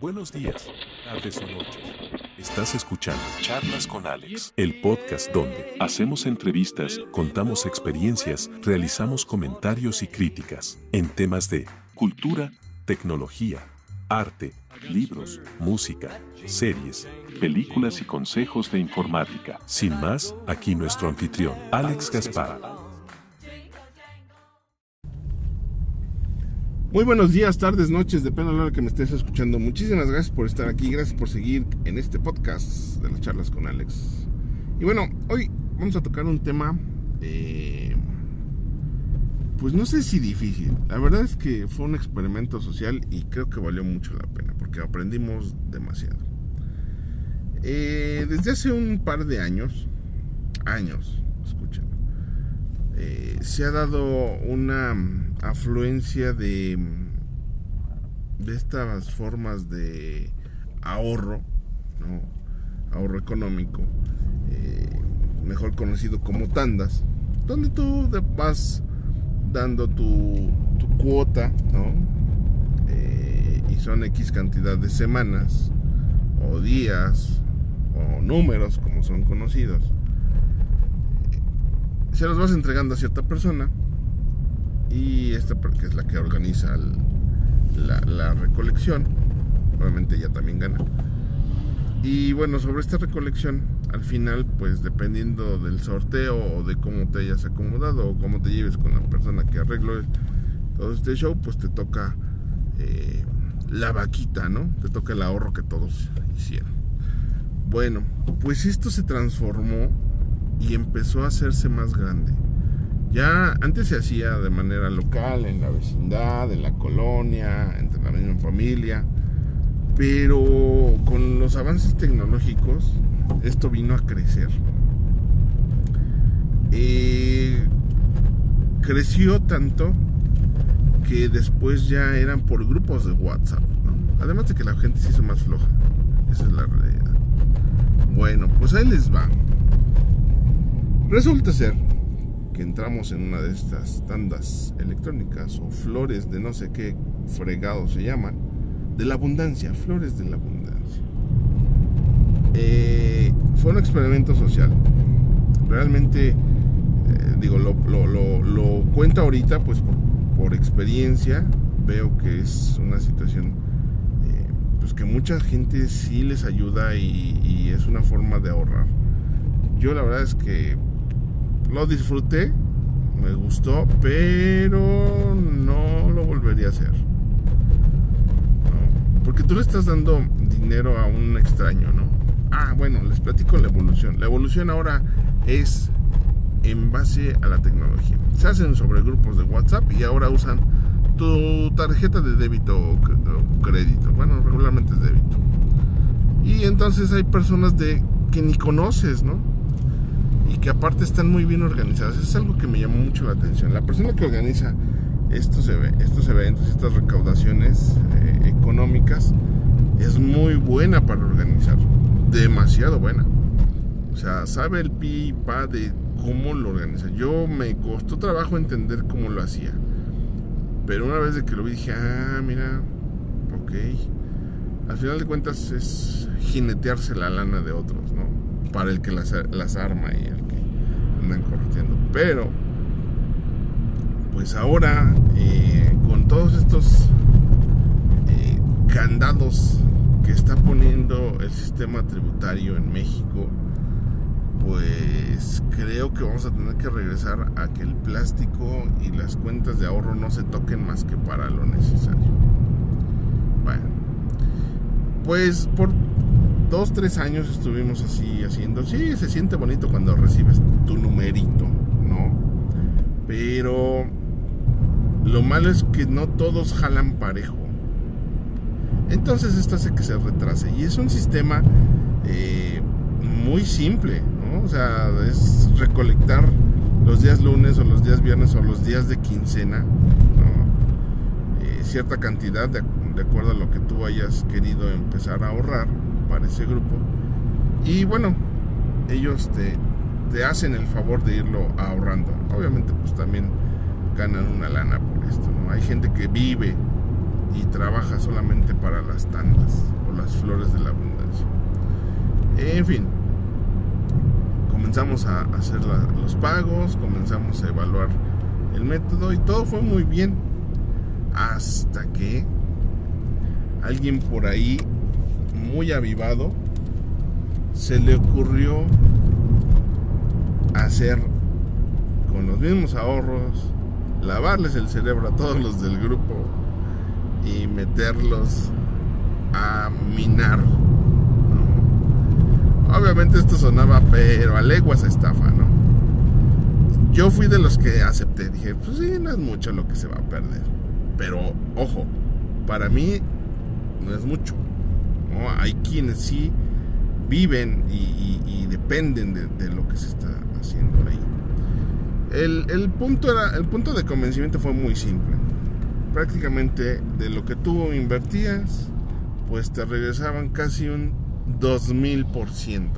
Buenos días, tardes o noches. Estás escuchando Charlas con Alex, el podcast donde hacemos entrevistas, contamos experiencias, realizamos comentarios y críticas en temas de cultura, tecnología, arte, libros, música, series, películas y consejos de informática. Sin más, aquí nuestro anfitrión, Alex Gaspar. Muy buenos días, tardes, noches, depende de la hora que me estés escuchando. Muchísimas gracias por estar aquí, gracias por seguir en este podcast de las charlas con Alex. Y bueno, hoy vamos a tocar un tema, eh, pues no sé si difícil. La verdad es que fue un experimento social y creo que valió mucho la pena porque aprendimos demasiado. Eh, desde hace un par de años, años, escuchen, eh, se ha dado una afluencia de, de estas formas de ahorro, ahorro económico, eh, mejor conocido como tandas, donde tú vas dando tu, tu cuota, eh, y son X cantidad de semanas, o días, o números, como son conocidos. Se los vas entregando a cierta persona y esta porque es la que organiza la, recolección obviamente ella también gana. Y bueno sobre esta recolección al final pues dependiendo del sorteo o de cómo te hayas acomodado o cómo te lleves con la persona que arregló todo este show pues te toca eh, la vaquita no te toca el ahorro que todos hicieron. Bueno pues esto se transformó y empezó a hacerse más grande ya antes se hacía de manera local, en la vecindad, en la colonia, entre la misma familia, pero con los avances tecnológicos esto vino a crecer. Eh, creció tanto que después ya eran por grupos de WhatsApp, además de que la gente se hizo más floja. Esa es la realidad. Bueno, pues ahí les va. Resulta ser que entramos en una de estas tandas electrónicas o flores de no sé qué fregado se llaman, de la abundancia, flores de la abundancia. Eh, fue un experimento social. Realmente, eh, digo, lo, lo, cuento ahorita, pues por, experiencia, veo que es una situación eh, pues que mucha gente sí les ayuda y es una forma de ahorrar. Yo la verdad es que lo disfruté, me gustó, pero no lo volvería a hacer. porque tú le estás dando dinero a un extraño, ¿no? Ah, bueno, les platico la evolución. La evolución ahora es en base a la tecnología. Se hacen sobre grupos de WhatsApp y ahora usan tu tarjeta de débito o crédito. Bueno, regularmente es débito. Y entonces hay personas de que ni conoces, ¿no? Que aparte están muy bien organizadas. es algo que me llamó mucho la atención. La persona que organiza estos, estos eventos, estas recaudaciones eh, económicas, es muy buena para organizar. Demasiado buena. O sea, sabe el pi pa de cómo lo organiza. Yo me costó trabajo entender cómo lo hacía. Pero una vez de que lo vi dije, ah, mira, ok. Al final de cuentas es jinetearse la lana de otros, ¿no? para el que las, arma y el andan Pero, pues ahora, eh, con todos estos eh, candados que está poniendo el sistema tributario en México, pues creo que vamos a tener que regresar a que el plástico y las cuentas de ahorro no se toquen más que para lo necesario. Bueno, pues por dos, tres años estuvimos así haciendo. Sí, se siente bonito cuando recibes tu numerito, ¿no? Pero lo malo es que no todos jalan parejo. Entonces esto hace que se retrase. Y es un sistema eh, muy simple, ¿no? O sea, es recolectar los días lunes o los días viernes o los días de quincena, eh, cierta cantidad de acuerdo a lo que tú hayas querido empezar a ahorrar ese grupo. Y bueno, ellos te, te hacen el favor de irlo ahorrando. Obviamente pues también ganan una lana por esto, ¿no? Hay gente que vive y trabaja solamente para las tandas o las flores de la abundancia. En fin, comenzamos a hacer los pagos, comenzamos a evaluar el método y todo fue muy bien. Hasta que alguien por ahí, muy avivado, se le ocurrió hacer con los mismos ahorros, lavarles el cerebro a todos los del grupo y meterlos a minar. Obviamente esto sonaba, pero a leguas estafa, ¿no? Yo fui de los que acepté, dije, pues sí, no es mucho lo que se va a perder. Pero, ojo, para mí no es mucho. Hay quienes sí viven y, dependen de, lo que se está haciendo ahí. El, punto era, el punto de convencimiento fue muy simple. Prácticamente de lo que tú invertías, pues te regresaban casi un 2000%.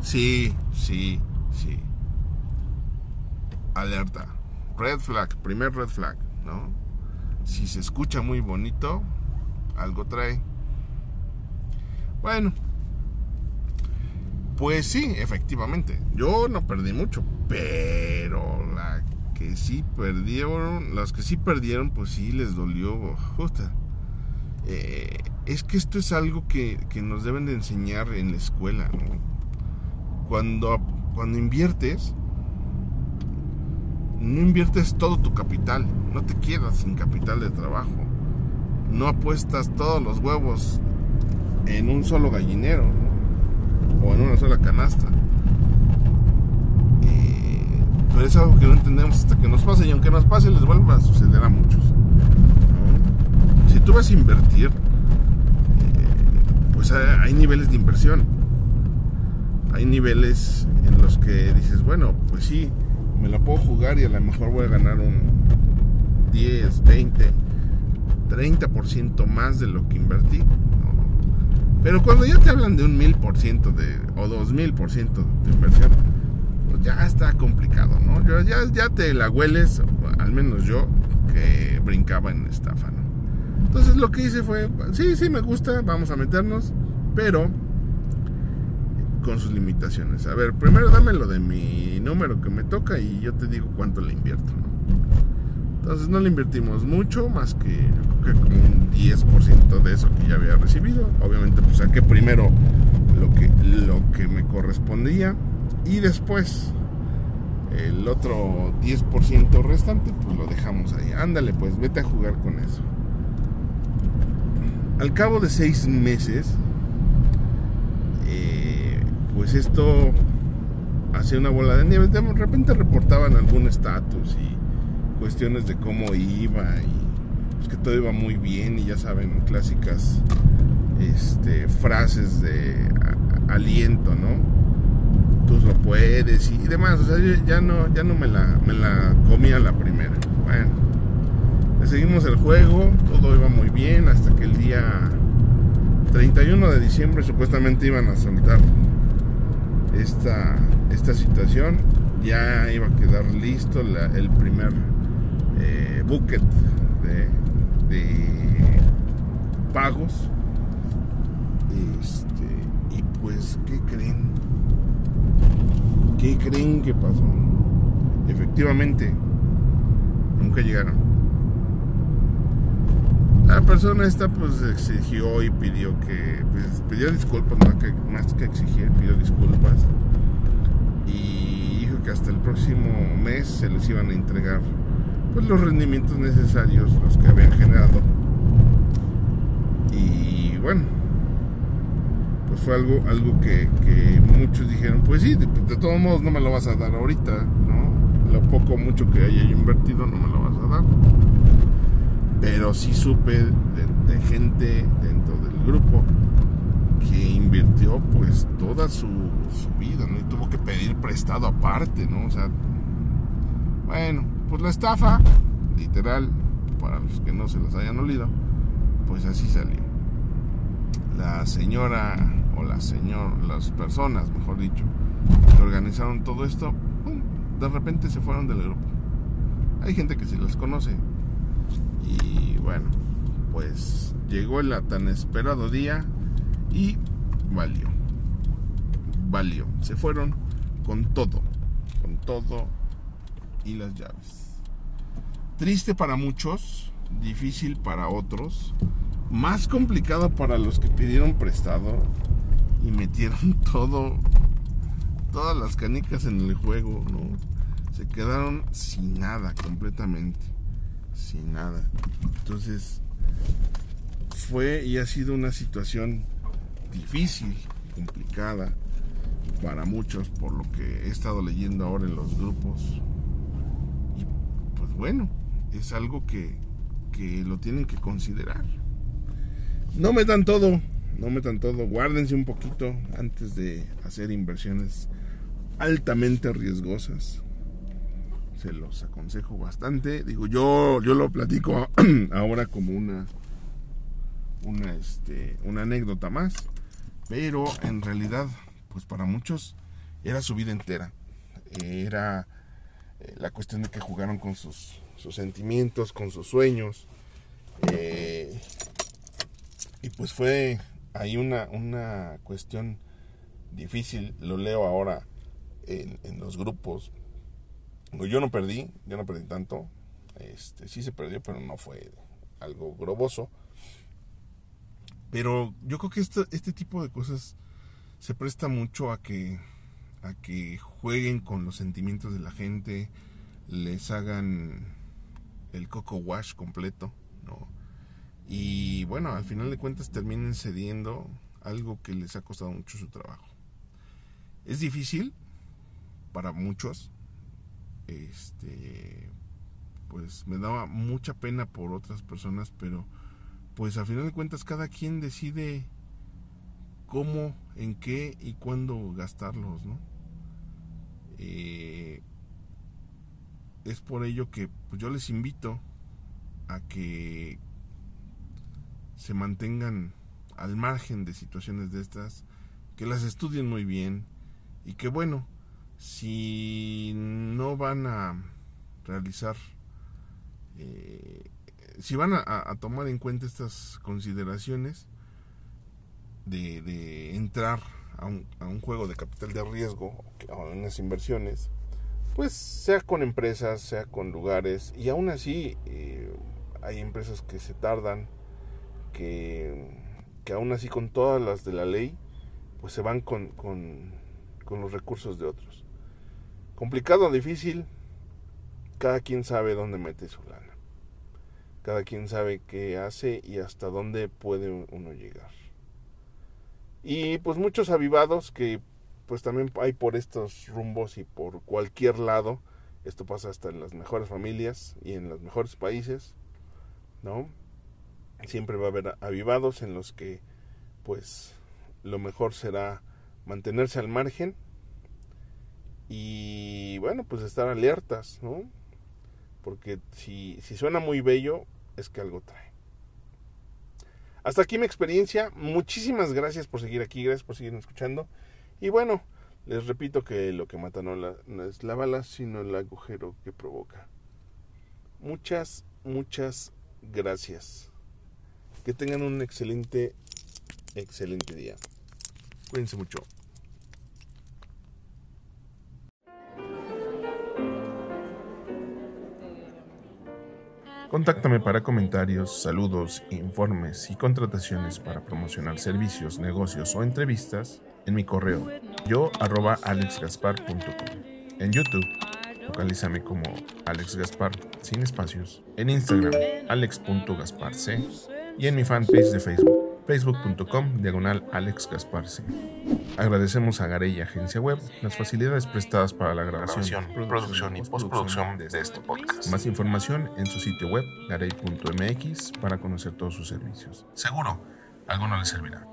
Sí, sí, sí. Alerta. Red flag, primer red flag, ¿no? Si se escucha muy bonito, algo trae. Bueno, pues sí, efectivamente. Yo no perdí mucho, pero la que sí perdieron, las que sí perdieron, pues sí les dolió justa. Eh, es que esto es algo que, nos deben de enseñar en la escuela. Cuando, cuando inviertes, no inviertes todo tu capital, no te quedas sin capital de trabajo. No apuestas todos los huevos en un solo gallinero o en una sola canasta. pero es algo que no entendemos hasta que nos pase y aunque nos pase les vuelva a suceder a muchos. Si tú vas a invertir, eh, pues hay, niveles de inversión. Hay niveles en los que dices, bueno, pues sí, me la puedo jugar y a lo mejor voy a ganar un 10, 20, 30% más de lo que invertí. Pero cuando ya te hablan de un mil por ciento de, o dos mil por ciento de inversión, pues ya está complicado, ¿no? Ya, ya te la hueles, al menos yo, que brincaba en estafa, ¿no? Entonces lo que hice fue, sí, sí me gusta, vamos a meternos, pero con sus limitaciones. A ver, primero dame lo de mi número que me toca y yo te digo cuánto le invierto, ¿no? Entonces no le invertimos mucho, más que como un 10% de eso que ya había recibido. Obviamente pues saqué primero lo que, lo que me correspondía y después el otro 10% restante pues lo dejamos ahí. Ándale pues, vete a jugar con eso. Al cabo de seis meses, eh, pues esto hacía una bola de nieve. De repente reportaban algún estatus y cuestiones de cómo iba y pues que todo iba muy bien y ya saben, clásicas este, frases de aliento, ¿no? Tú lo puedes y demás, o sea, ya no, ya no me la, me la comía la primera. Bueno, le seguimos el juego, todo iba muy bien hasta que el día 31 de diciembre supuestamente iban a soltar esta, esta situación, ya iba a quedar listo el primer eh, bucket de, pagos. Este, y pues, ¿qué creen? ¿Qué creen que pasó? Efectivamente, nunca llegaron. La persona esta pues exigió y pidió que, pues pidió disculpas, más que, más que exigir, pidió disculpas. Y dijo que hasta el próximo mes se les iban a entregar pues los rendimientos necesarios, los que habían generado. Y bueno, pues fue algo, algo que, muchos dijeron, pues sí, de, todos modos no me lo vas a dar ahorita, ¿no? Lo poco mucho que haya invertido no me lo vas a dar. Pero sí supe de, gente dentro del grupo que invirtió pues toda su, su vida, ¿no? Y tuvo que pedir prestado aparte, ¿no? O sea, bueno, pues la estafa, literal, para los que no se las hayan olido, pues así salió. La señora o la señor, las personas, mejor dicho, que organizaron todo esto, de repente se fueron del grupo. Hay gente que se las conoce y bueno, pues llegó el tan esperado día y valió. Valió. Se fueron con todo. Con todo y las llaves. Triste para muchos, difícil para otros, más complicado para los que pidieron prestado y metieron todo, todas las canicas en el juego, ¿no? Se quedaron sin nada completamente, sin nada. Entonces, fue y ha sido una situación difícil, complicada para muchos, por lo que he estado leyendo ahora en los grupos. Bueno, es algo que, que lo tienen que considerar. No metan todo, no metan todo, guárdense un poquito antes de hacer inversiones altamente riesgosas. Se los aconsejo bastante. Digo, yo, yo lo platico ahora como una, una, este, una anécdota más. Pero en realidad, pues para muchos era su vida entera. Era eh, la cuestión de que jugaron con sus, sus sentimientos, con sus sueños. Eh, y pues fue ahí una, una cuestión difícil. Lo leo ahora en, los grupos. Yo no perdí, yo no perdí tanto. Este, sí se perdió, pero no fue algo groboso. Pero yo creo que este tipo de cosas se presta mucho a que, a que jueguen con los sentimientos de la gente, les hagan el coco wash completo, ¿no? Y bueno, al final de cuentas terminen cediendo algo que les ha costado mucho su trabajo. Es difícil para muchos. Este pues me daba mucha pena por otras personas, pero pues a final de cuentas cada quien decide cómo, en qué y cuándo gastarlos, ¿no? Eh, es por ello que pues, yo les invito a que se mantengan al margen de situaciones de estas, que las estudien muy bien y que bueno, si no van a realizar eh, si van a, tomar en cuenta estas consideraciones de, entrar a un, a juego de capital de riesgo o en las inversiones, pues sea con empresas, sea con lugares, y aún así eh, hay empresas que se tardan, que, que aún así con todas las de la ley, pues se van con, con, con los recursos de otros. Complicado, difícil, cada quien sabe dónde mete su lana. Cada quien sabe qué hace y hasta dónde puede uno llegar. Y pues muchos avivados que pues también hay por estos rumbos y por cualquier lado. Esto pasa hasta en las mejores familias y en los mejores países, ¿no? Siempre va a haber avivados en los que pues lo mejor será mantenerse al margen y bueno, pues estar alertas, ¿no? Porque si, si suena muy bello, es que algo trae. Hasta aquí mi experiencia. Muchísimas gracias por seguir aquí, gracias por seguir escuchando. Y bueno, les repito que lo que mata no, la, no es la bala, sino el agujero que provoca. Muchas, muchas gracias. Que tengan un excelente, excelente día. Cuídense mucho. Contáctame para comentarios, saludos, informes y contrataciones para promocionar servicios, negocios o entrevistas en mi correo yo arroba alexgaspar.com. En YouTube, localízame como Alex Gaspar sin espacios. En Instagram, alex.gasparc. Y en mi fanpage de Facebook facebook.com diagonal Alex Gasparce. Agradecemos a Garey Agencia Web las facilidades prestadas para la grabación, producción, y postproducción de este podcast. Más información en su sitio web garey.mx para conocer todos sus servicios. Seguro, algo no le servirá.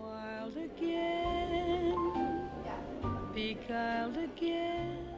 again.